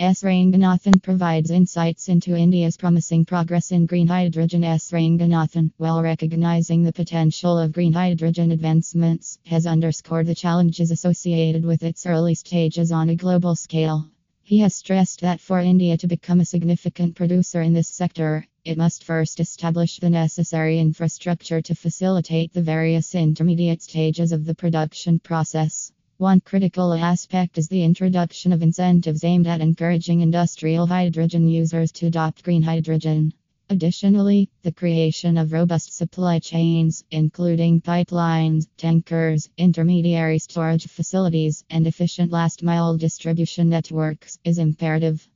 S. Ranganathan provides insights into India's promising progress in green hydrogen. S. Ranganathan, while recognizing the potential of green hydrogen advancements, has underscored the challenges associated with its early stages on a global scale. He has stressed that for India to become a significant producer in this sector, it must first establish the necessary infrastructure to facilitate the various intermediate stages of the production process. One critical aspect is the introduction of incentives aimed at encouraging industrial hydrogen users to adopt green hydrogen. Additionally, the creation of robust supply chains, including pipelines, tankers, intermediary storage facilities, and efficient last mile distribution networks, is imperative.